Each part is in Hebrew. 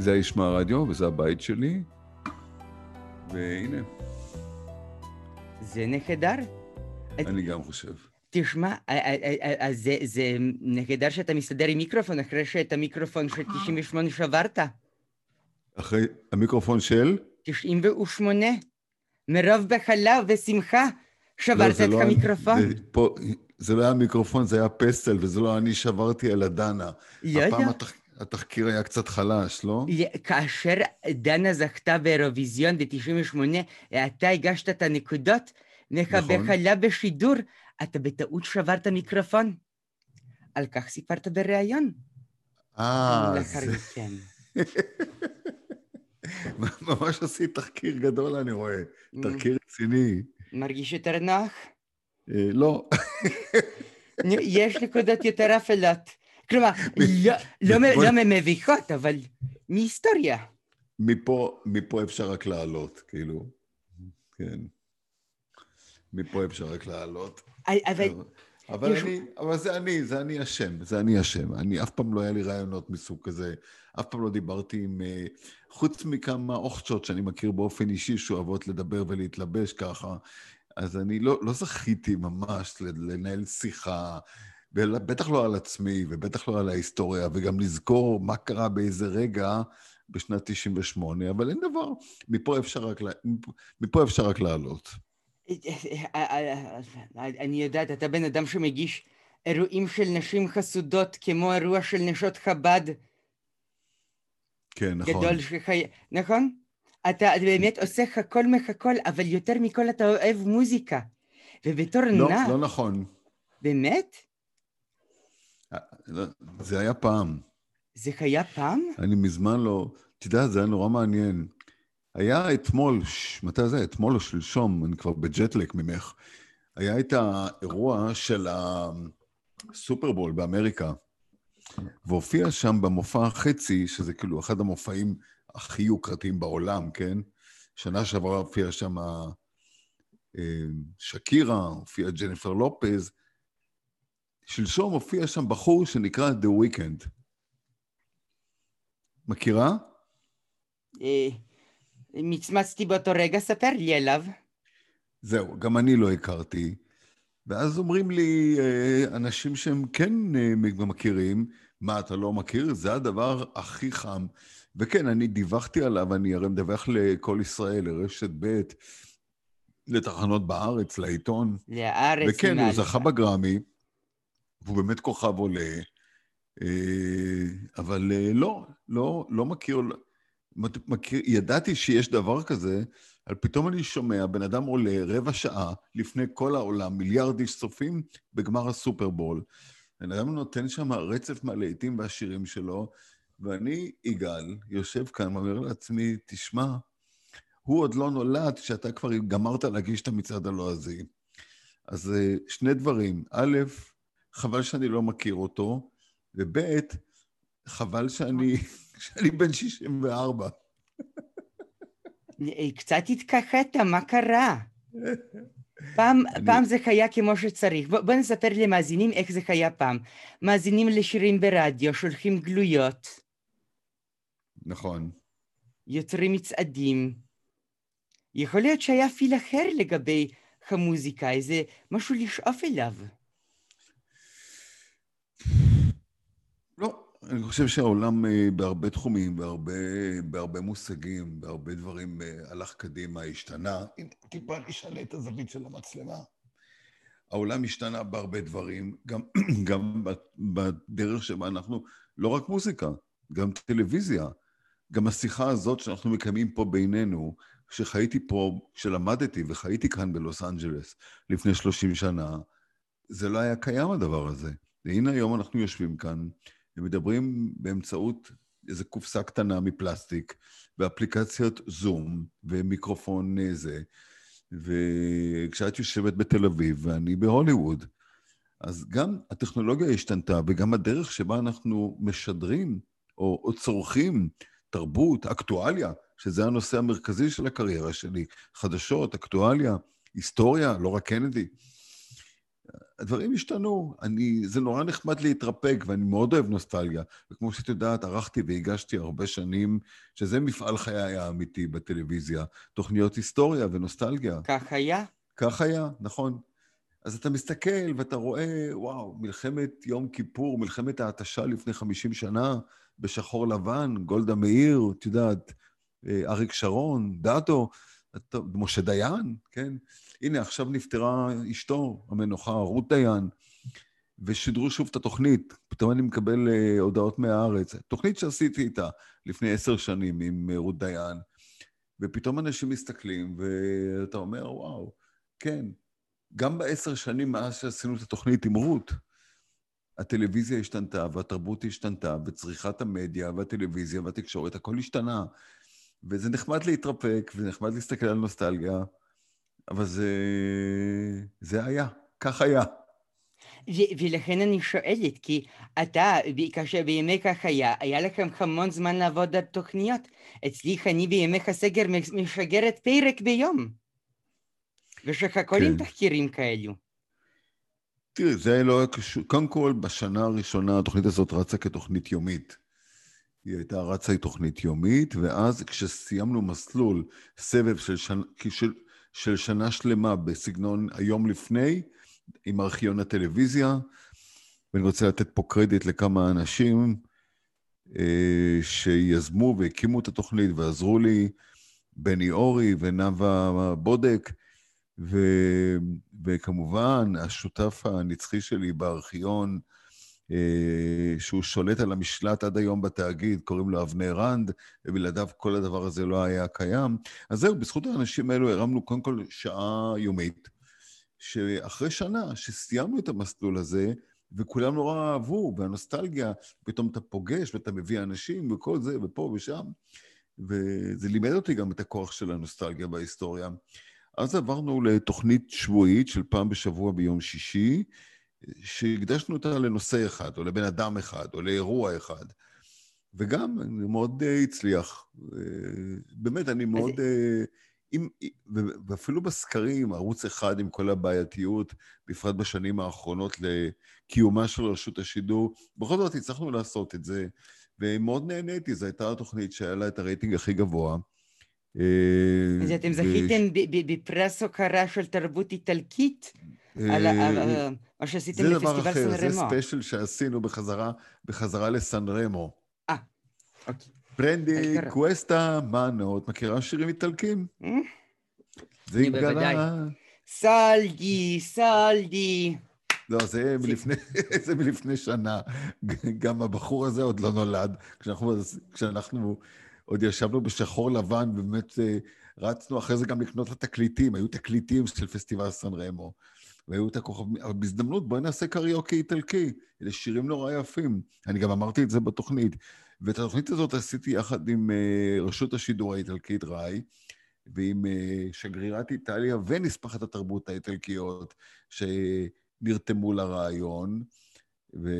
זה ישמע רדיו, וזה הבית שלי, והנה. זה נהדר. אני גם חושב. תשמע, אז זה, זה נהדר שאתה מסתדר עם מיקרופון אחרי שאת המיקרופון של 98 שברת. אחרי המיקרופון של? 98. מרוב בחלה ושמחה שברת לא, את לא המיקרופון. זה, פה, זה לא היה מיקרופון, זה היה פסטל, וזה לא אני שברתי, אלא דנה. לא, הפעם. התח... התחקיר היה קצת חלש, לא? כאשר דנה זכתה באירוויזיון ב-98, אתה הגשת את הנקודות, נכון. ובחלה בשידור, אתה בטעות שברת מיקרופון. על כך סיפרת בריאיון. אה, זה... מכן. ממש עשית תחקיר גדול, אני רואה. תחקיר רציני. מרגיש יותר נוח? אה, לא. יש נקודות יותר אפלות. כלומר, לא, לא, מ- בוא- לא מביכות, אבל מהיסטוריה. מפה, מפה אפשר רק לעלות, כאילו. כן. מפה אפשר רק לעלות. אבל אבל יש- אני, אבל זה אני, זה אני אשם, זה אני אשם. אני, אף פעם לא היה לי רעיונות מסוג כזה. אף פעם לא דיברתי עם... אה, חוץ מכמה אוכצ'ות שאני מכיר באופן אישי, שאוהבות לדבר ולהתלבש ככה, אז אני לא, לא זכיתי ממש לנהל שיחה, בטח לא על עצמי, ובטח לא על ההיסטוריה, וגם לזכור מה קרה באיזה רגע בשנת 98, אבל אין דבר, מפה אפשר רק, מפה- אפשר רק לעלות. אני יודעת, אתה בן אדם שמגיש אירועים של נשים חסודות, כמו אירוע של נשות חב"ד, כן, נכון. גדול שחי... נכון? אתה באמת עושה הכל מהכל, אבל יותר מכל אתה אוהב מוזיקה. ובתור לא, נער, לא נכון. באמת? זה היה פעם. זה היה פעם? אני מזמן לא... יודע, זה היה נורא מעניין. היה אתמול, ש... מתי זה? אתמול או שלשום, אני כבר בג'טלק ממך. היה את האירוע של הסופרבול באמריקה, והופיע שם במופע החצי, שזה כאילו אחד המופעים הכי יוקרתיים בעולם, כן? שנה שעברה הופיע שם אה, שקירה, הופיע ג'ניפר לופז. שלשום הופיע שם בחור שנקרא The Weeknd. מכירה? אה, מצמצתי באותו רגע, ספר לי עליו. זהו, גם אני לא הכרתי. ואז אומרים לי אה, אנשים שהם כן אה, מכירים, מה, אתה לא מכיר? זה הדבר הכי חם. וכן, אני דיווחתי עליו, אני הרי מדווח לכל ישראל, לרשת ב', לתחנות בארץ, לעיתון. להארץ. וכן, הוא זכה. בגרמי, והוא באמת כוכב עולה, אה, אבל אה, לא, לא, לא מכיר, מכיר, ידעתי שיש דבר כזה, אבל פתאום אני שומע, בן אדם עולה רבע שעה לפני כל העולם, מיליארד איש צופים בגמר הסופרבול. בן אדם נותן שם רצף מהלהיטים והשירים שלו, ואני, יגאל, יושב כאן ואומר לעצמי, תשמע, הוא עוד לא נולד כשאתה כבר גמרת להגיש את המצעד הלועזי. אז אה, שני דברים. א', חבל שאני לא מכיר אותו, וב', חבל שאני, שאני בן 64. אה, קצת התכחת, מה קרה? פעם, אני- פעם זה היה כמו שצריך. בוא, בוא נספר למאזינים איך זה היה פעם. מאזינים לשירים ברדיו, שולחים גלויות, נכון. יוצרים מצעדים. יכול להיות שהיה פיל אחר לגבי המוזיקה, איזה משהו לשאוף אליו. לא, אני חושב שהעולם אה, בהרבה תחומים, בהרבה, בהרבה מושגים, בהרבה דברים אה, הלך קדימה, השתנה. הנה, טיפה נשנה את הזווית של המצלמה. העולם השתנה בהרבה דברים, גם, גם בדרך שבה אנחנו, לא רק מוזיקה, גם טלוויזיה. גם השיחה הזאת שאנחנו מקיימים פה בינינו, כשחייתי פה, כשלמדתי וחייתי כאן בלוס אנג'לס לפני 30 שנה, זה לא היה קיים הדבר הזה. והנה היום אנחנו יושבים כאן ומדברים באמצעות איזו קופסה קטנה מפלסטיק, ואפליקציית זום, ומיקרופון אה, זה, וכשאת יושבת בתל אביב ואני בהוליווד, אז גם הטכנולוגיה השתנתה, וגם הדרך שבה אנחנו משדרים או, או צורכים תרבות, אקטואליה, שזה הנושא המרכזי של הקריירה שלי, חדשות, אקטואליה, היסטוריה, לא רק קנדי. הדברים השתנו. אני, זה נורא נחמד להתרפק, ואני מאוד אוהב נוסטלגיה. וכמו שאת יודעת, ערכתי והגשתי הרבה שנים, שזה מפעל חיי האמיתי בטלוויזיה, תוכניות היסטוריה ונוסטלגיה. כך היה? כך היה, נכון. אז אתה מסתכל ואתה רואה, וואו, מלחמת יום כיפור, מלחמת ההתשה לפני 50 שנה, בשחור לבן, גולדה מאיר, את יודעת, אה, אריק שרון, דאטו, משה דיין, כן? הנה, עכשיו נפטרה אשתו, המנוחה, רות דיין, ושידרו שוב את התוכנית. פתאום אני מקבל uh, הודעות מהארץ. תוכנית שעשיתי איתה לפני עשר שנים עם uh, רות דיין, ופתאום אנשים מסתכלים, ואתה אומר, וואו, כן, גם בעשר שנים מאז שעשינו את התוכנית עם רות, הטלוויזיה השתנתה, והתרבות השתנתה, וצריכת המדיה, והטלוויזיה, והתקשורת, הכל השתנה. וזה נחמד להתרפק, ונחמד להסתכל על נוסטלגיה, אבל זה, זה היה, כך היה. ו- ולכן אני שואלת, כי אתה, כאשר בימי כך היה, היה לכם המון זמן לעבוד על תוכניות. אצלי אני בימי הסגר משגרת פרק ביום. ושחקול כן. תחקירים כאלו. תראי, זה לא היה קשור. קודם כל, בשנה הראשונה התוכנית הזאת רצה כתוכנית יומית. היא הייתה רצה היא תוכנית יומית, ואז כשסיימנו מסלול, סבב של שנה, של, של שנה שלמה בסגנון היום לפני, עם ארכיון הטלוויזיה, ואני רוצה לתת פה קרדיט לכמה אנשים אה, שיזמו והקימו את התוכנית ועזרו לי, בני אורי ונאוה בודק, ו, וכמובן השותף הנצחי שלי בארכיון, שהוא שולט על המשלט עד היום בתאגיד, קוראים לו אבנר רנד, ובלעדיו כל הדבר הזה לא היה קיים. אז זהו, בזכות האנשים האלו הרמנו קודם כל שעה יומית, שאחרי שנה שסיימנו את המסלול הזה, וכולם נורא אהבו, והנוסטלגיה, פתאום אתה פוגש ואתה מביא אנשים וכל זה, ופה ושם, וזה לימד אותי גם את הכוח של הנוסטלגיה בהיסטוריה. אז עברנו לתוכנית שבועית של פעם בשבוע ביום שישי, שהקדשנו אותה לנושא אחד, או לבן אדם אחד, או לאירוע אחד. וגם, זה מאוד uh, הצליח. Uh, באמת, אני מאוד... Uh, עם, ואפילו בסקרים, ערוץ אחד עם כל הבעייתיות, בפרט בשנים האחרונות לקיומה של רשות השידור, בכל זאת הצלחנו לעשות את זה, ומאוד נהניתי, זו הייתה התוכנית שהיה לה את הרייטינג הכי גבוה. אז אתם זכיתם בפרס הוקרה של תרבות איטלקית? על מה שעשיתם בפסטיבל סן רמו. זה דבר אחר, זה special שעשינו בחזרה, בחזרה לסן רמו. אה, אוקיי. Prendi questa mano, את מכירה שירים איטלקים? זה התגלה. Soldi, Soldi. לא, זה מלפני, זה מלפני שנה. גם הבחור הזה עוד לא נולד. כשאנחנו, כשאנחנו עוד ישבנו בשחור לבן, באמת אה, רצנו אחרי זה גם לקנות את התקליטים. היו תקליטים של פסטיבל סן רמו. והיו את הכוכבים, אבל בהזדמנות בואי נעשה קריוקי איטלקי, אלה שירים נורא יפים. אני גם אמרתי את זה בתוכנית. ואת התוכנית הזאת עשיתי יחד עם uh, רשות השידור האיטלקית ראי, ועם uh, שגרירת איטליה ונספחת התרבות האיטלקיות, שנרתמו לרעיון. ו...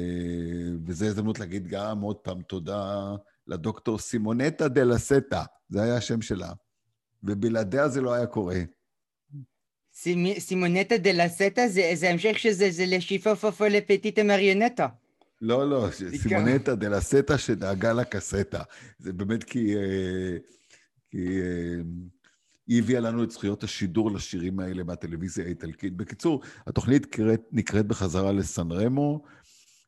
וזו הזדמנות להגיד גם עוד פעם תודה לדוקטור סימונטה דה לסטה, זה היה השם שלה. ובלעדיה זה לא היה קורה. סימונטה דה לסטה זה המשך שזה זה לשיפופופו לפטיטה מריונטה. לא, לא, סימונטה דה לסטה שדאגה לקסטה. זה באמת כי... כי היא הביאה לנו את זכויות השידור לשירים האלה מהטלוויזיה האיטלקית. בקיצור, התוכנית נקראת בחזרה לסן רמו,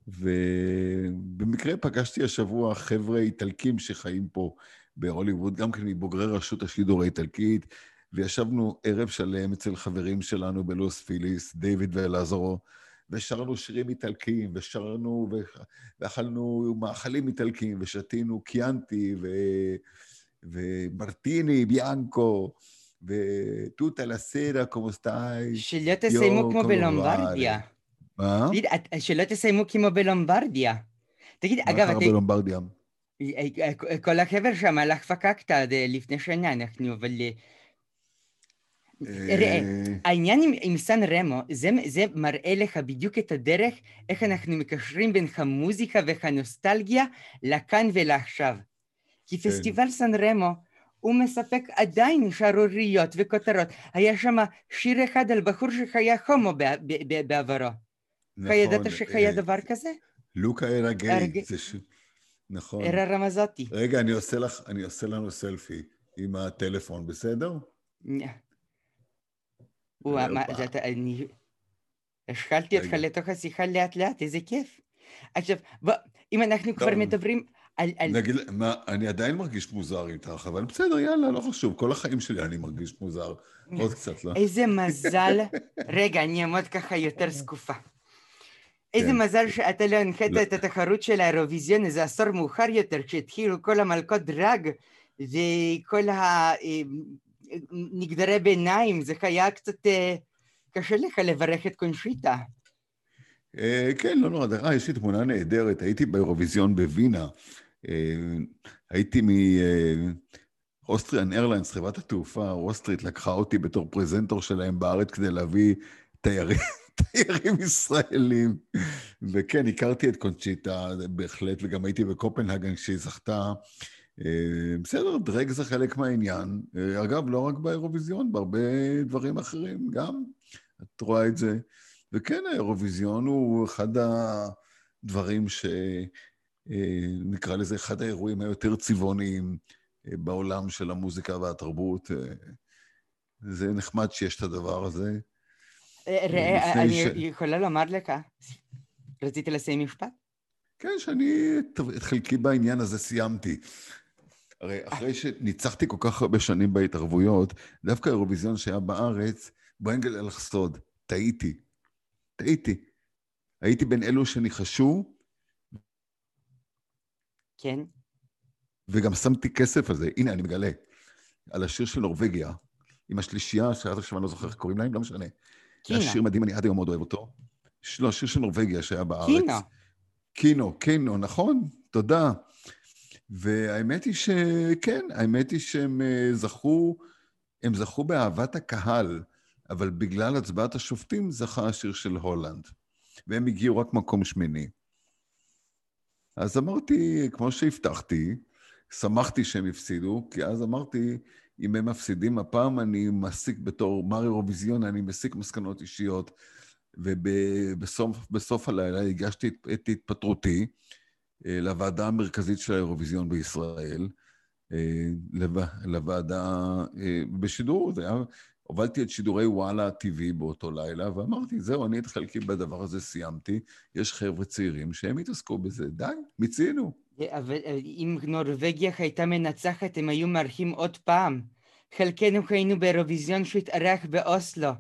ובמקרה פגשתי השבוע חבר'ה איטלקים שחיים פה בהוליווד, גם כן מבוגרי רשות השידור האיטלקית, וישבנו ערב שלם אצל חברים שלנו בלוס פיליס, דיוויד ואלעזרו, ושרנו שירים איטלקיים, ושרנו ואכלנו מאכלים איטלקיים, ושתינו קיאנטי ו... ומרטיני, ביאנקו, וטוטה לסרה, כמו סטאי. שלא תסיימו כמו בלומברדיה. מה? שלא תסיימו כמו בלומברדיה. תגיד, אגב, אתה... מה קרה בלומברדיה? כל החבר שם הלך פקקת לפני שנה, אנחנו, אבל ראה, אה, העניין עם, עם סן רמו, זה, זה מראה לך בדיוק את הדרך איך אנחנו מקשרים בין המוזיקה והנוסטלגיה לכאן ולעכשיו. כי כן. פסטיבל סן רמו הוא מספק עדיין שערוריות וכותרות. היה שם שיר אחד על בחור שהיה הומו בעברו. נכון. ידעת שהיה אה, דבר כזה? לוקה era גיי. ש... נכון. era רמזותי. רגע, אני עושה, לך, אני עושה לנו סלפי עם הטלפון, בסדר? וואו, מה, אני... השקלתי אותך לתוך השיחה לאט לאט, איזה כיף. עכשיו, בוא, אם אנחנו כבר מדברים על... נגיד, מה, אני עדיין מרגיש מוזר איתך, אבל בסדר, יאללה, לא חשוב, כל החיים שלי אני מרגיש מוזר. עוד קצת, לא? איזה מזל. רגע, אני אעמוד ככה יותר זקופה. איזה כן. מזל שאתה לא הנחית לא. את התחרות של האירוויזיון איזה עשור מאוחר יותר, כשהתחילו כל המלכות דרג וכל הנגדרי ביניים, זה היה קצת אה, קשה לך לברך את קונשיטה. אה, כן, לא נורא, דרך אגב, יש לי תמונה נהדרת, הייתי באירוויזיון בווינה, אה, הייתי מ... Austrian Airlines, חברת התעופה, אוסטרית, לקחה אותי בתור פרזנטור שלהם בארץ כדי להביא תיירים, תיירים ישראלים. וכן, הכרתי את קונצ'יטה בהחלט, וגם הייתי בקופנהגן כשהיא זכתה. אה, בסדר, drag זה חלק מהעניין. אה, אגב, לא רק באירוויזיון, בהרבה דברים אחרים גם. את רואה את זה. וכן, האירוויזיון הוא אחד הדברים ש... אה, נקרא לזה אחד האירועים היותר צבעוניים בעולם של המוזיקה והתרבות. זה נחמד שיש את הדבר הזה. ראה, אני ש... יכולה לומר לך, רציתי לסיים משפט? כן, שאני את חלקי בעניין הזה סיימתי. הרי אחרי שניצחתי כל כך הרבה שנים בהתערבויות, דווקא האירוויזיון שהיה בארץ, בוא נגלה לך סוד, טעיתי. טעיתי. הייתי בין אלו שניחשו. כן. וגם שמתי כסף על זה. הנה, אני מגלה. על השיר של נורבגיה, עם השלישייה, שעד עכשיו אני לא זוכר איך קוראים להם, לא משנה. קינה. זה היה שיר מדהים, אני עד היום מאוד אוהב אותו. לא, שיר של נורבגיה שהיה בארץ. קינו. קינו, קינו, נכון, תודה. והאמת היא שכן, האמת היא שהם אה, זכו, הם זכו באהבת הקהל, אבל בגלל הצבעת השופטים זכה השיר של הולנד. והם הגיעו רק מקום שמיני. אז אמרתי, כמו שהבטחתי, שמחתי שהם הפסידו, כי אז אמרתי, אם הם מפסידים, הפעם אני מסיק בתור מר אירוויזיון, אני מסיק מסקנות אישיות, ובסוף הלילה הגשתי את, התפטרותי לוועדה המרכזית של האירוויזיון בישראל, אה, לוועדה אה, בשידור, זה היה, הובלתי את שידורי וואלה TV באותו לילה, ואמרתי, זהו, אני את חלקי בדבר הזה סיימתי, יש חבר'ה צעירים שהם התעסקו בזה, די, מיצינו. אבל אם נורבגיה הייתה מנצחת, הם היו מארחים עוד פעם. חלקנו היינו באירוויזיון שהתארח באוסלו.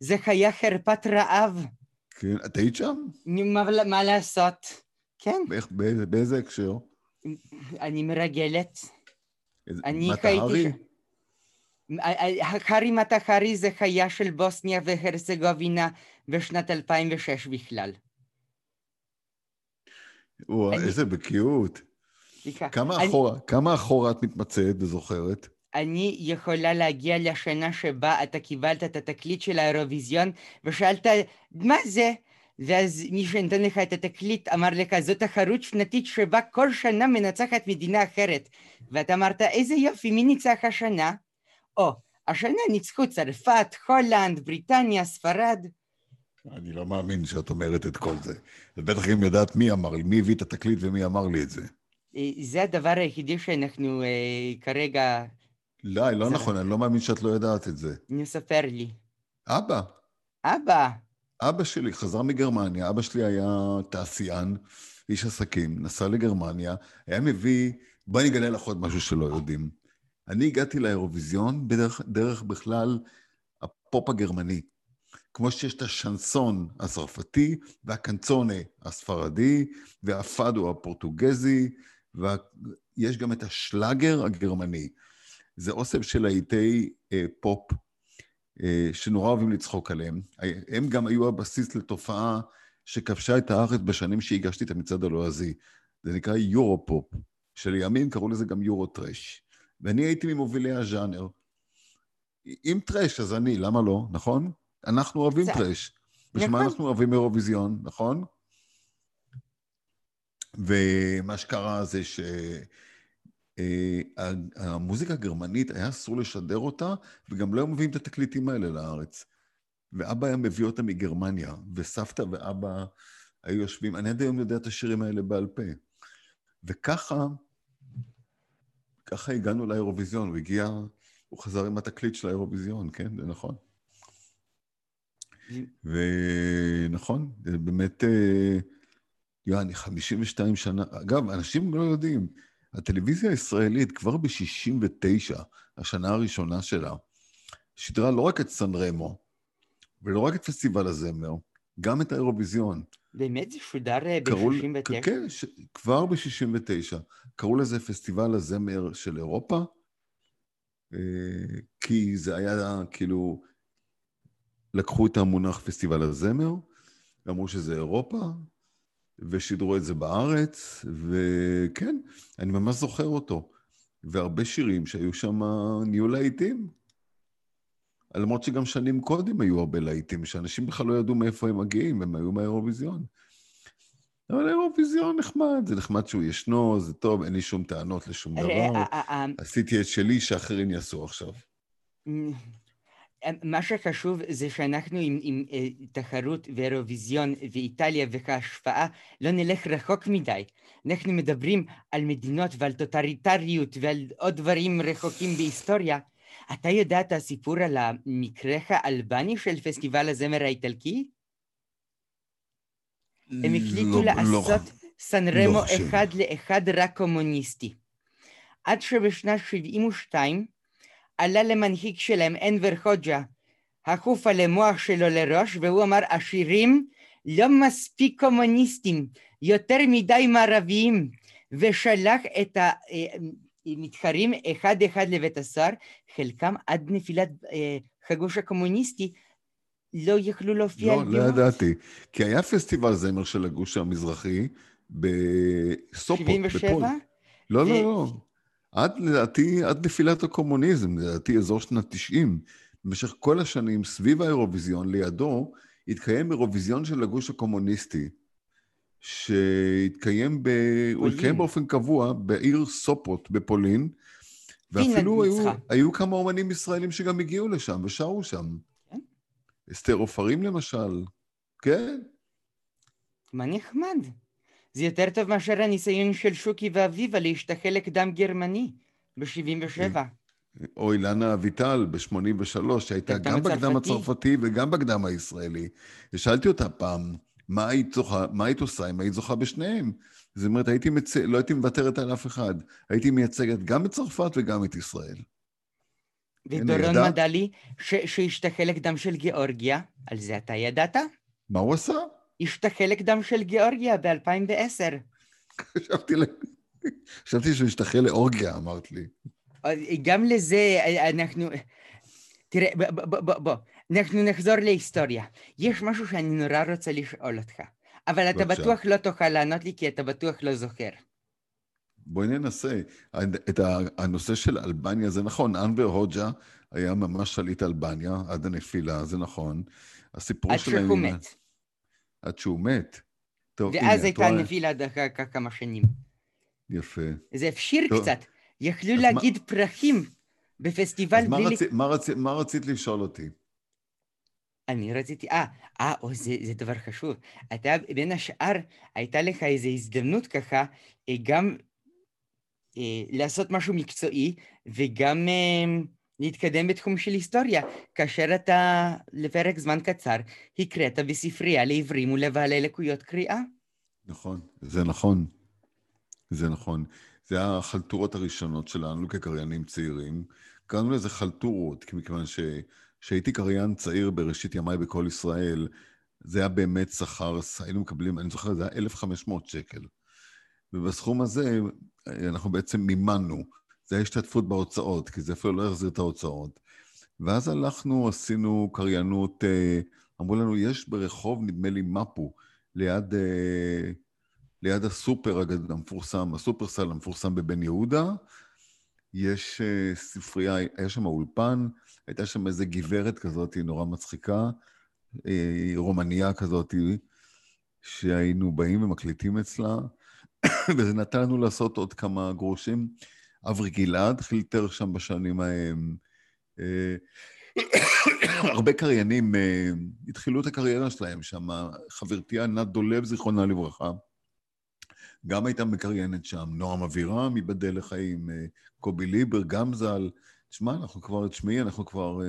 זה היה חרפת רעב. כן, את היית שם? מה, מה לעשות? כן. באיך, באיזה, באיזה הקשר? אני מרגלת. אני הייתי... הארי מטהרי זה חיה של בוסניה והרצגובינה בשנת 2006 בכלל. וואו, אני... איזה בקיאות. כמה, אני... אחורה, כמה אחורה את מתמצאת וזוכרת? אני יכולה להגיע לשנה שבה אתה קיבלת את התקליט של האירוויזיון ושאלת, מה זה? ואז מי שנתן לך את התקליט אמר לך, זו תחרות שנתית שבה כל שנה מנצחת מדינה אחרת. ואתה אמרת, איזה יופי, מי ניצח השנה? או, השנה ניצחו צרפת, הולנד, בריטניה, ספרד. אני לא מאמין שאת אומרת את כל זה. את בטח גם יודעת מי אמר לי, מי הביא את התקליט ומי אמר לי את זה. אה, זה הדבר היחידי שאנחנו אה, כרגע... לא, לא זה... נכון, אני לא מאמין שאת לא יודעת את זה. נו, ספר לי. אבא. אבא. אבא שלי חזר מגרמניה, אבא שלי היה תעשיין, איש עסקים, נסע לגרמניה, היה מביא, בואי אני אגלה לך עוד משהו שלא יודעים. אני הגעתי לאירוויזיון בדרך, דרך בכלל הפופ הגרמני. כמו שיש את השנסון הצרפתי והקנצונה הספרדי והפאדו הפורטוגזי, ויש גם את השלאגר הגרמני. זה אוסף של להיטי אה, פופ שנורא אוהבים לצחוק עליהם. הם גם היו הבסיס לתופעה שכבשה את הארץ בשנים שהגשתי את המצעד הלועזי. זה נקרא יורו-פופ. שלימים קראו לזה גם יורו-טרש. ואני הייתי ממובילי הז'אנר. אם טרש, אז אני, למה לא, נכון? אנחנו אוהבים זה... טרש. בשביל מה נכון. אנחנו אוהבים אירוויזיון, נכון? ומה שקרה זה שהמוזיקה אה, הגרמנית, היה אסור לשדר אותה, וגם לא היו מביאים את התקליטים האלה לארץ. ואבא היה מביא אותה מגרמניה, וסבתא ואבא היו יושבים, אני עד היום יודע את השירים האלה בעל פה. וככה, ככה הגענו לאירוויזיון, הוא הגיע, הוא חזר עם התקליט של האירוויזיון, כן, זה נכון. ונכון, זה באמת, אה, יעני, 52 שנה, אגב, אנשים לא יודעים, הטלוויזיה הישראלית כבר ב-69, השנה הראשונה שלה, שידרה לא רק את סן רמו, ולא רק את פסטיבל הזמר, גם את האירוויזיון. באמת זה שודר ב-69? כן, ש... כבר ב-69. קראו לזה פסטיבל הזמר של אירופה, אה, כי זה היה כאילו, לקחו את המונח פסטיבל הזמר, אמרו שזה אירופה, ושידרו את זה בארץ, וכן, אני ממש זוכר אותו. והרבה שירים שהיו שם נהיו להיטים. למרות שגם שנים קודם היו הרבה להיטים, שאנשים בכלל לא ידעו מאיפה הם מגיעים, הם היו מהאירוויזיון. אבל האירוויזיון נחמד, זה נחמד שהוא ישנו, זה טוב, אין לי שום טענות לשום דבר. אה, אה, אה, עשיתי את שלי, שאחרים יעשו עכשיו. מה שחשוב זה שאנחנו עם, עם תחרות ואירוויזיון ואיטליה וכהשפעה לא נלך רחוק מדי. אנחנו מדברים על מדינות ועל טוטליטריות ועל עוד דברים רחוקים בהיסטוריה. אתה יודע את הסיפור על המקרה האלבני של פסטיבל הזמר האיטלקי? הם החליטו לא, לעשות לא, סן רמו לא אחד לאחד רק קומוניסטי. עד שבשנת 72 עלה למנהיג שלהם אנבר חוג'ה, החופה למוח שלו לראש, והוא אמר, השירים לא מספיק קומוניסטים, יותר מדי מערביים, ושלח את המתחרים אחד אחד לבית הסוהר, חלקם עד נפילת הגוש הקומוניסטי, לא יכלו להופיע לא, על בימות. לא ידעתי. כי היה פסטיבל זמר של הגוש המזרחי בסופות, 77? בפול. לא, ו... לא, לא. עד לדעתי, עד נפילת הקומוניזם, לדעתי אזור שנת 90, במשך כל השנים סביב האירוויזיון, לידו, התקיים אירוויזיון של הגוש הקומוניסטי, שהתקיים, ב... הוא התקיים באופן קבוע בעיר סופות בפולין, ואפילו היו, היו כמה אומנים ישראלים שגם הגיעו לשם ושרו שם. כן? אסתר עופרים למשל, כן. מה נחמד. זה יותר טוב מאשר הניסיון של שוקי ואביבה להשתחל לקדם גרמני ב-77. או אילנה אביטל ב-83, שהייתה גם בקדם הצרפתי וגם בקדם הישראלי. ושאלתי אותה פעם, מה היית, זוכה, מה היית עושה אם היית זוכה בשניהם? זאת אומרת, הייתי מצ... לא הייתי מוותרת על אף אחד. הייתי מייצגת גם את צרפת וגם את ישראל. ודורון. מדלי, ש... שהשתחל לקדם של גיאורגיה, על זה אתה ידעת? מה הוא עשה? השתחל לקדם של גיאורגיה ב-2010. חשבתי, חשבתי שהוא השתחל לאורגיה, אמרת לי. גם לזה אנחנו... תראה, בוא, בוא, בוא, אנחנו נחזור להיסטוריה. יש משהו שאני נורא רוצה לשאול אותך, אבל אתה בבקשה. בטוח לא תוכל לענות לי כי אתה בטוח לא זוכר. בואי ננסה. את הנושא של אלבניה, זה נכון, אנבר הוג'ה היה ממש שליט אלבניה עד הנפילה, זה נכון. הסיפור שלהם... עד שהוא מת. עד שהוא מת. טוב, ואז הייתה רואה... נפילה אחר כמה שנים. יפה. זה הפשיר טוב. קצת. יכלו להגיד מה... פרחים בפסטיבל בלי... אז מה, רצ... מה רצית לשאול אותי? אני רציתי, אה, אה, או, זה, זה דבר חשוב. אתה, בין השאר, הייתה לך איזו הזדמנות ככה, אה, גם אה, לעשות משהו מקצועי, וגם אה, להתקדם בתחום של היסטוריה, כאשר אתה לפרק זמן קצר הקראת בספרייה לעברים ולבעלי לקויות קריאה. נכון, זה נכון. זה נכון. זה החלטורות הראשונות שלנו כקריינים צעירים. קראנו לזה חלטורות, מכיוון שכשהייתי קריין צעיר בראשית ימיי בכל ישראל, זה היה באמת שכר, היינו מקבלים, אני זוכר, זה היה 1,500 שקל. ובסכום הזה אנחנו בעצם מימנו. זה ההשתתפות בהוצאות, כי זה אפילו לא יחזיר את ההוצאות. ואז הלכנו, עשינו קריינות, אה, אמרו לנו, יש ברחוב, נדמה לי, מפו, ליד, אה, ליד הסופר המפורסם, הסופרסל המפורסם בבן יהודה, יש אה, ספרייה, היה שם אולפן, הייתה שם איזו גברת כזאת, נורא מצחיקה, רומניה כזאת, שהיינו באים ומקליטים אצלה, וזה נתן לנו לעשות עוד כמה גרושים. אברי גלעד חילטר שם בשנים ההם. אה, הרבה קריינים אה, התחילו את הקריירה שלהם שם. חברתי ענת דולב, זיכרונה לברכה, גם הייתה מקריינת שם. נועם אבירם, ייבדל לחיים, אה, קובי ליבר, גם ז"ל. תשמע, אנחנו כבר, תשמעי, אנחנו כבר...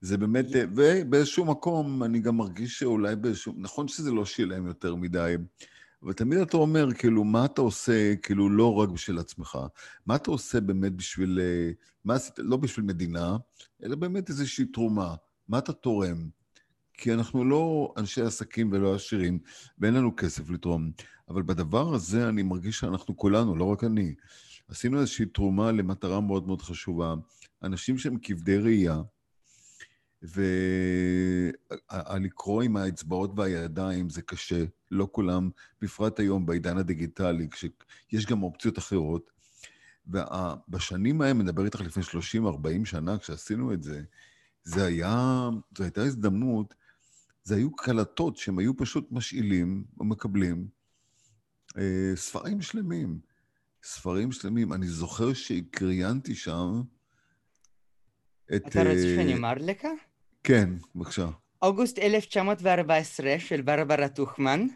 זה באמת, ובאיזשהו מקום אני גם מרגיש שאולי באיזשהו, נכון שזה לא שילם יותר מדי, אבל תמיד אתה אומר, כאילו, מה אתה עושה, כאילו, לא רק בשביל עצמך, מה אתה עושה באמת בשביל, אה, מה עשית, לא בשביל מדינה, אלא באמת איזושהי תרומה, מה אתה תורם? כי אנחנו לא אנשי עסקים ולא עשירים, ואין לנו כסף לתרום. אבל בדבר הזה אני מרגיש שאנחנו כולנו, לא רק אני, עשינו איזושהי תרומה למטרה מאוד מאוד חשובה. אנשים שהם כבדי ראייה, ולקרוא עם האצבעות והידיים זה קשה, לא כולם, בפרט היום בעידן הדיגיטלי, כשיש גם אופציות אחרות. ובשנים ההם, מדבר איתך לפני 30-40 שנה, כשעשינו את זה, זה היה, זו הייתה הזדמנות, זה היו קלטות שהם היו פשוט משאילים או מקבלים אה, ספרים שלמים. ספרים שלמים. אני זוכר שקריינתי שם את... אתה רוצה אה, שאני אומר לך? כן, בבקשה. אוגוסט 1914 של ברברה טוכמן,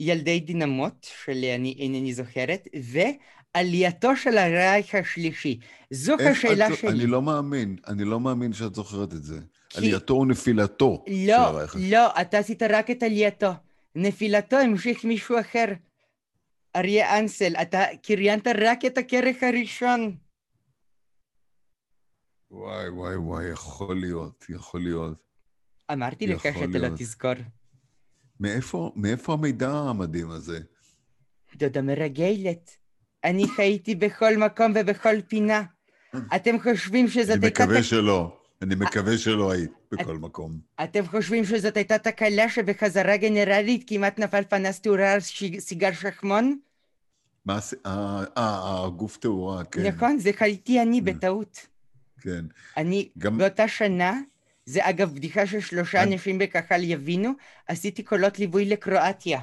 ילדי דינמוט, שאני אינני זוכרת, ועלייתו של הרייך השלישי. זו השאלה את, שלי. אני לא מאמין, אני לא מאמין שאת זוכרת את זה. כי... עלייתו ונפילתו לא, של הרייך השלישי. לא, אתה עשית רק את עלייתו. נפילתו המשיך מישהו אחר. אריה אנסל, אתה קריינת רק את הכרך הראשון. וואי, וואי, וואי, יכול להיות, יכול להיות. אמרתי לך שאתה לא תזכור. מאיפה, מאיפה המידע המדהים הזה? דודה מרגלת. אני חייתי בכל מקום ובכל פינה. אתם חושבים שזאת הייתה... אני מקווה שלא. אני מקווה שלא היית בכל מקום. אתם חושבים שזאת הייתה תקלה שבחזרה גנרלית כמעט נפל פנס תאורה על סיגר שחמון? מה, אה, הגוף תאורה, כן. נכון, זה חייתי אני בטעות. כן. אני. באותה שנה, זה אגב בדיחה ששלושה אני... אנשים בקהל יבינו, עשיתי קולות ליווי לקרואטיה.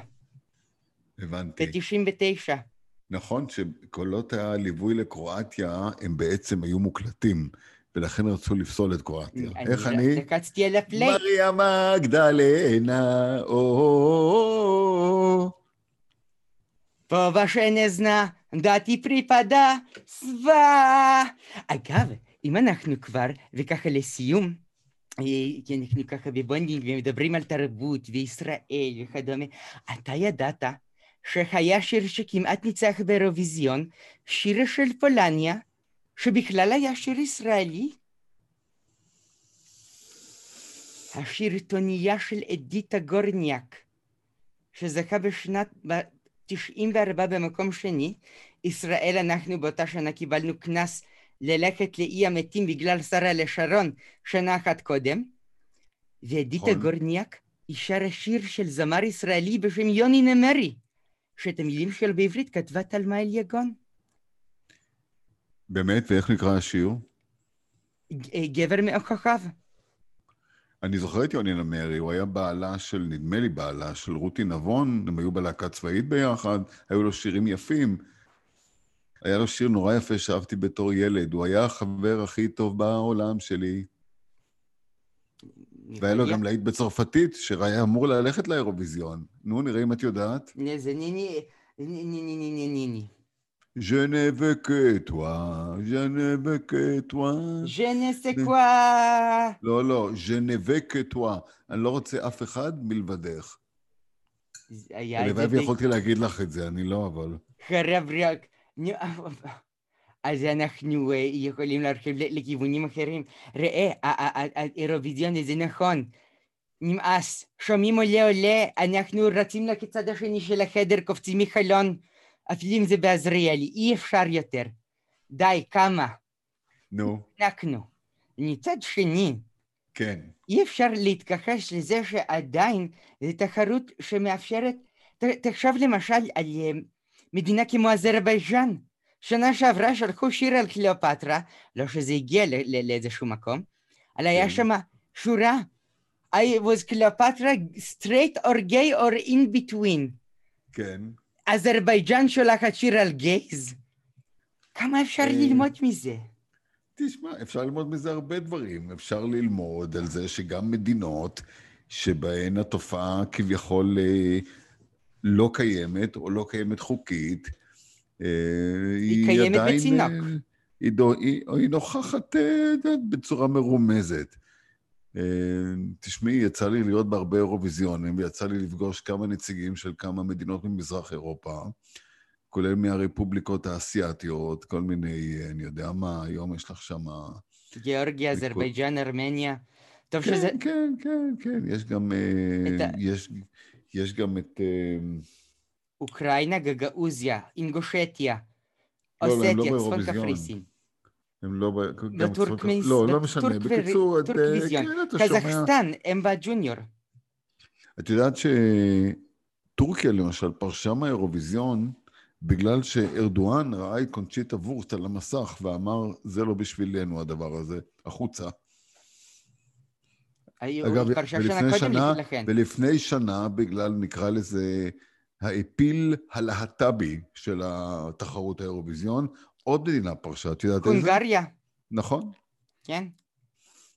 הבנתי. ב-99. נכון שקולות הליווי לקרואטיה הם בעצם היו מוקלטים, ולכן רצו לפסול את קרואטיה. אני איך אני? לקצתי על הפליי. מריה מגדלנה, או... Повашенезна, דעתי פריפדה, סבא. אגב, אם אנחנו כבר, וככה לסיום, כי אנחנו ככה בבונדינג ומדברים על תרבות וישראל וכדומה, אתה ידעת שהיה שיר שכמעט ניצח באירוויזיון, שיר של פולניה, שבכלל היה שיר ישראלי? השיר תונייה של אדיטה גורניאק, שזכה בשנת, 94 במקום שני, ישראל אנחנו באותה שנה קיבלנו קנס ללכת לאי המתים בגלל שרה לשרון שנה אחת קודם, ואדיטה נכון. גורניאק היא שרה שיר של זמר ישראלי בשם יוני נמרי, שאת המילים שלו בעברית כתבה תלמה אליגון. באמת? ואיך נקרא השיר? גבר מאוכחיו. אני זוכר את יוני נמרי, הוא היה בעלה של, נדמה לי בעלה של רותי נבון, הם היו בלהקה צבאית ביחד, היו לו שירים יפים. היה לו שיר נורא יפה שאהבתי בתור ילד, הוא היה החבר הכי טוב בעולם שלי. והיה לו גם להיט בצרפתית, שהיה אמור ללכת לאירוויזיון. נו, נראה אם את יודעת. זה ניני, ניני, ניני, ניני. Je ne veux que toi, je ne veux que toi. Je ne sais quoi. לא, לא, je ne veux que toi. אני לא רוצה אף אחד מלבדך. הלוואי ויכולתי להגיד לך את זה, אני לא, אבל... אז אנחנו יכולים להרחיב לכיוונים אחרים. ראה, האירוויזיון זה נכון. נמאס, שומעים עולה עולה, אנחנו רצים לצד השני של החדר, קופצים מחלון. אפילו אם זה בעזריאלי, אי אפשר יותר. די, כמה. נו. נקנו. מצד שני, כן. אי אפשר להתכחש לזה שעדיין זו תחרות שמאפשרת, תחשוב למשל על מדינה כמו אזרבייג'אן. שנה שעברה שלחו שיר על קליאופטרה, לא שזה הגיע לאיזשהו מקום, אבל היה כן. שם שורה I was Cleopatra straight or gay or in between. כן. אזרבייג'אן שולחת שיר על גייז? כמה אפשר ללמוד מזה? תשמע, אפשר ללמוד מזה הרבה דברים. אפשר ללמוד על זה שגם מדינות שבהן התופעה כביכול אה, לא קיימת, או לא קיימת חוקית, אה, היא קיימת עדיין, בצינוק. אה, היא, היא, היא נוכחת בצורה מרומזת. תשמעי, יצא לי להיות בהרבה אירוויזיונים, ויצא לי לפגוש כמה נציגים של כמה מדינות ממזרח אירופה. כולל מהרפובליקות האסייתיות, כל מיני, אני יודע מה, היום יש לך שם... גיאורגיה, אזרבייג'אן, ארמניה. טוב כן, שזה... כן, כן, כן, יש גם... אה, יש, יש גם את... אה, אוקראינה, גגאוזיה, אינגושטיה, אוסטיה, לא, צפון קפריסין. הם לא... בטורקמיסטן. לא, לא משנה. בקיצור, את... אה, כן, קזחסטן, הם בג'וניור. את יודעת שטורקיה, למשל, פרשה מהאירוויזיון, בגלל שארדואן ראה את קונצ'יטה וורסט על המסך ואמר, זה לא בשבילנו הדבר הזה, החוצה. אגב, ולפני שנה, ולפני שנה, בגלל, נקרא לזה, האפיל הלהט"בי של התחרות האירוויזיון, עוד מדינה פרשה, את יודעת איזה? הונגריה. נכון. כן.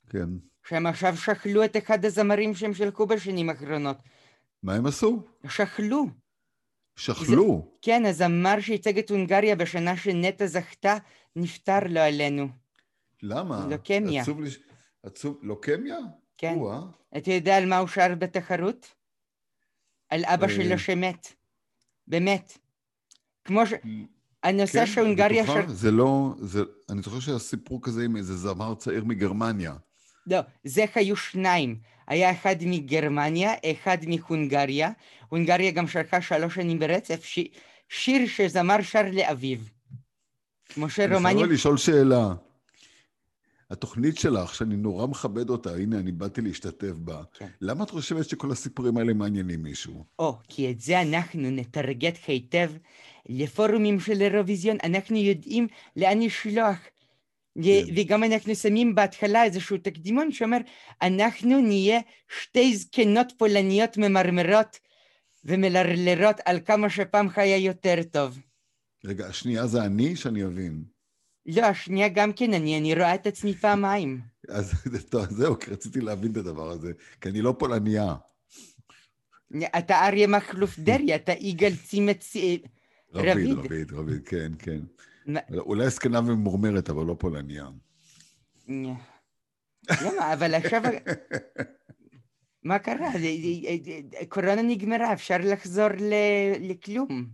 כן. שהם עכשיו שכלו את אחד הזמרים שהם שלקו בשנים האחרונות. מה הם עשו? שכלו. שכלו. זה, כן, הזמר שייצג את הונגריה בשנה שנטע זכתה, נפטר לו עלינו. למה? לוקמיה. עצוב לי... עצוב... לוקמיה? כן. או-אה. אתה יודע על מה הוא שר בתחרות? על אבא שלו אה. שמת. באמת. כמו ש... הנושא כן, שהונגריה... שר... זה לא... זה... אני זוכר שהיה סיפור כזה עם איזה זמר צעיר מגרמניה. לא, זה היו שניים. היה אחד מגרמניה, אחד מהונגריה. הונגריה גם שרכה שלוש שנים ברצף, ש... שיר שזמר שר לאביו. משה רומני... אני חייב לשאול שאלה. התוכנית שלך, שאני נורא מכבד אותה, הנה, אני באתי להשתתף בה, כן. למה את חושבת שכל הסיפורים האלה מעניינים מישהו? או, כי את זה אנחנו נטרגט היטב לפורומים של אירוויזיון, אנחנו יודעים לאן לשלוח. כן. וגם אנחנו שמים בהתחלה איזשהו תקדימון שאומר, אנחנו נהיה שתי זקנות פולניות ממרמרות ומלרלרות על כמה שפעם חיה יותר טוב. רגע, השנייה זה אני, שאני אבין. לא, השנייה גם כן אני, אני רואה את עצמי פעמיים. אז טוב, זהו, כי רציתי להבין את הדבר הזה, כי אני לא פולניה. אתה אריה מכלוף דרעי, אתה יגאל צימץ... רביד, רביד, רביד, כן, כן. אולי זקנה וממורמרת, אבל לא פולניה. למה? אבל עכשיו... מה קרה? קורונה נגמרה, אפשר לחזור לכלום.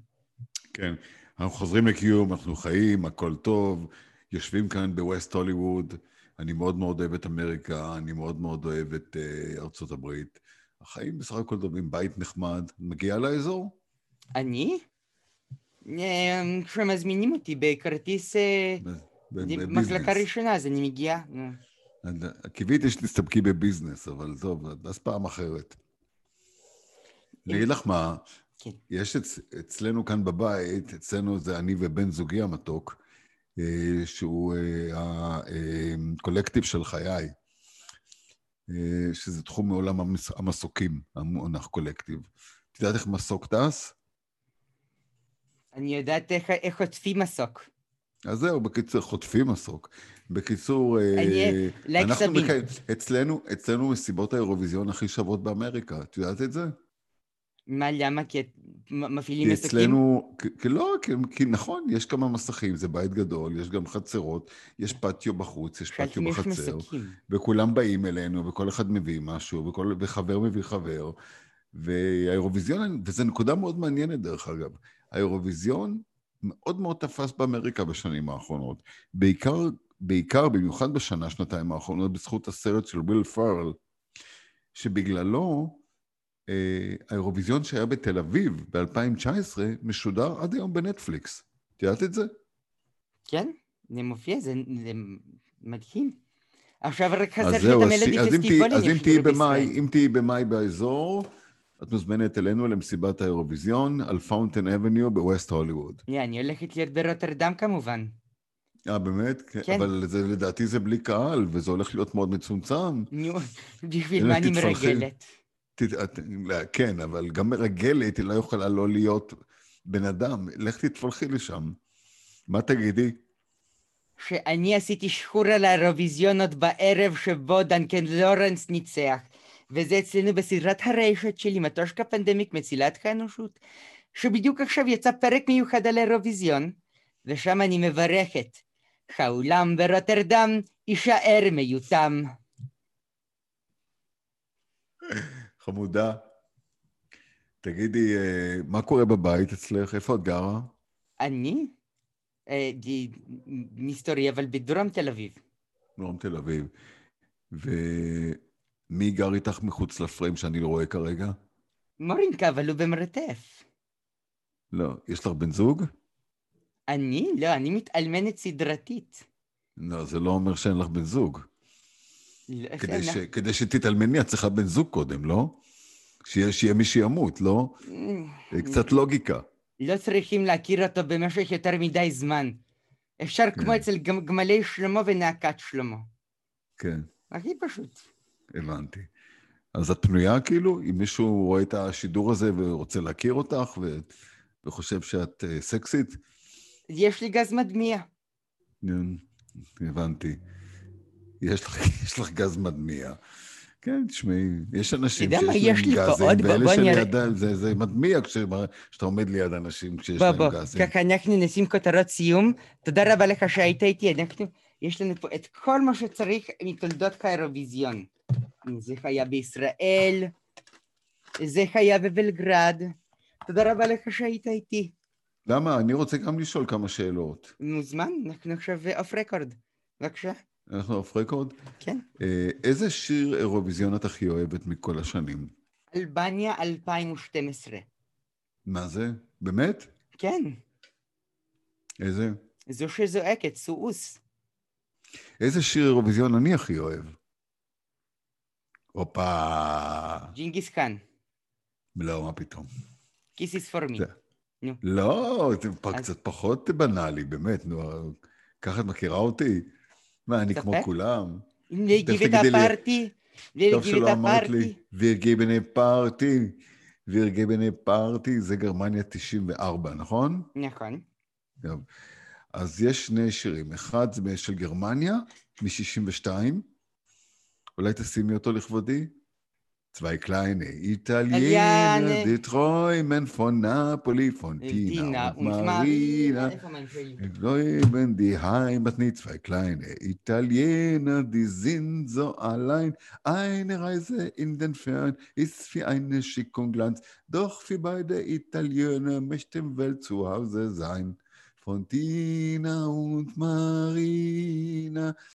כן, אנחנו חוזרים לקיום, אנחנו חיים, הכל טוב, יושבים כאן בווסט הוליווד, אני מאוד מאוד אוהב את אמריקה, אני מאוד מאוד אוהב את uh, ארצות הברית. החיים בסך הכל טובים, בית נחמד. מגיע לאזור? אני? אה, כשמזמינים אותי בכרטיס אה, מחלקה ראשונה, אז אני מגיע. קיוויתי שתסתפקי בביזנס, אבל טוב, אז פעם אחרת. אני אגיד לך מה, כן. יש אצ, אצלנו כאן בבית, אצלנו זה אני ובן זוגי המתוק, אה, שהוא הקולקטיב של חיי, שזה תחום מעולם המסוקים, המונח קולקטיב. את יודעת איך מסוק טס? אני יודעת איך, איך חוטפים מסוק. אז זהו, בקיצור, חוטפים מסוק. בקיצור, אה, אנחנו אצלנו, אצלנו מסיבות האירוויזיון הכי שוות באמריקה, את יודעת את זה? מה, למה? כי מפעילים מסכים? כי אצלנו, כי לא, כי, כי נכון, יש כמה מסכים, זה בית גדול, יש גם חצרות, יש פטיו בחוץ, יש פטיו בחצר, וכולם באים אלינו, וכל אחד מביא משהו, וכל, וחבר מביא חבר, והאירוויזיון, וזו נקודה מאוד מעניינת דרך אגב, האירוויזיון מאוד מאוד תפס באמריקה בשנים האחרונות. בעיקר, בעיקר, במיוחד בשנה, שנתיים האחרונות, בזכות הסרט של וויל פארל, שבגללו האירוויזיון שהיה בתל אביב ב-2019 משודר עד היום בנטפליקס. את יודעת את זה? כן, זה מופיע, זה, זה מדהים. עכשיו רק חסר שאת המלודי פסטיבולים אז אם תהיי במאי, אם תהיי במאי באזור, את מוזמנת אלינו למסיבת האירוויזיון על Fountain Avenue בווסט הוליווד. אני הולכת להיות ברוטרדם כמובן. אה, באמת? כן. אבל זה, לדעתי זה בלי קהל, וזה הולך להיות מאוד מצומצם. נו, בשביל מה אני מרגלת? כן, אבל גם מרגלת היא לא יכולה לא להיות בן אדם. לך תתפלחי לשם. מה תגידי? שאני עשיתי שחור על האירוויזיונות בערב שבו דנקן לורנס ניצח, וזה אצלנו בסדרת הרשת שלי, מטושקה פנדמיק מצילת האנושות, שבדיוק עכשיו יצא פרק מיוחד על האירוויזיון, ושם אני מברכת. האולם ברוטרדם יישאר מיותם. חמודה. תגידי, אה, מה קורה בבית אצלך? איפה את גרה? אני? אה, מסתורי, אבל בדרום תל אביב. דרום תל אביב. ומי גר איתך מחוץ לפריים שאני לא רואה כרגע? מורינקה, אבל הוא במרתף. לא. יש לך בן זוג? אני? לא, אני מתאלמנת סדרתית. לא, זה לא אומר שאין לך בן זוג. כדי, ש... כדי שתתאלמני, את צריכה בן זוג קודם, לא? שיהיה, שיהיה מי שימות, לא? אה, קצת לוגיקה. לא צריכים להכיר אותו במשך יותר מדי זמן. אפשר כמו כן. אצל גמ- גמלי שלמה ונאקת שלמה. כן, הכי פשוט. הבנתי. אז את פנויה כאילו? אם מישהו רואה את השידור הזה ורוצה להכיר אותך ו... וחושב שאת uh, סקסית? יש לי גז מדמיע. כן, הבנתי. יש לך, יש לך גז מדמיע. כן, תשמעי, יש אנשים שיש יש להם לי פה גזים, עוד? בוא- ואלה בוא. שלידם, זה, זה מדמיע כשאתה עומד ליד אנשים כשיש בוא, להם בוא, גזים. ככה אנחנו נשים כותרות סיום. תודה רבה לך שהיית איתי. אנחנו, יש לנו פה את כל מה שצריך מתולדות האירוויזיון. זה היה בישראל, זה היה בבלגרד. תודה רבה לך שהיית איתי. למה? אני רוצה גם לשאול כמה שאלות. מוזמן, אנחנו עכשיו off record. בבקשה. אנחנו off record. כן. אה, איזה שיר אירוויזיון את הכי אוהבת מכל השנים? אלבניה 2012. מה זה? באמת? כן, איזה? זו שזועקת, סואוס. איזה שיר אירוויזיון אני הכי אוהב? הופה. ג'ינגיס קאן, לא, מה פתאום. כיסיס פור מי. לא, זה קצת פחות בנאלי, באמת, נו, ככה את מכירה אותי? מה, אני כמו. כולם? את תגידי לי- הפארטי, טוב שלא אמרת לי, הפארטי. וירגי בני פארטי, וירגי בני פארטי, זה גרמניה 94, נכון? נכון. טוב. אז יש שני שירים, אחד זה של גרמניה, מ-62, אולי תשימי אותו לכבודי? Zwei kleine Italiener, Italiane. die träumen von Napoli, von äh, Tina, Tina und, und Marina. Träumen äh, die Heimat nicht. Zwei kleine Italiener, die sind so allein. Eine Reise in den Fern ist wie eine Schick und Glanz. Doch für beide Italiener möchten Welt zu Hause sein. Von Tina und Marina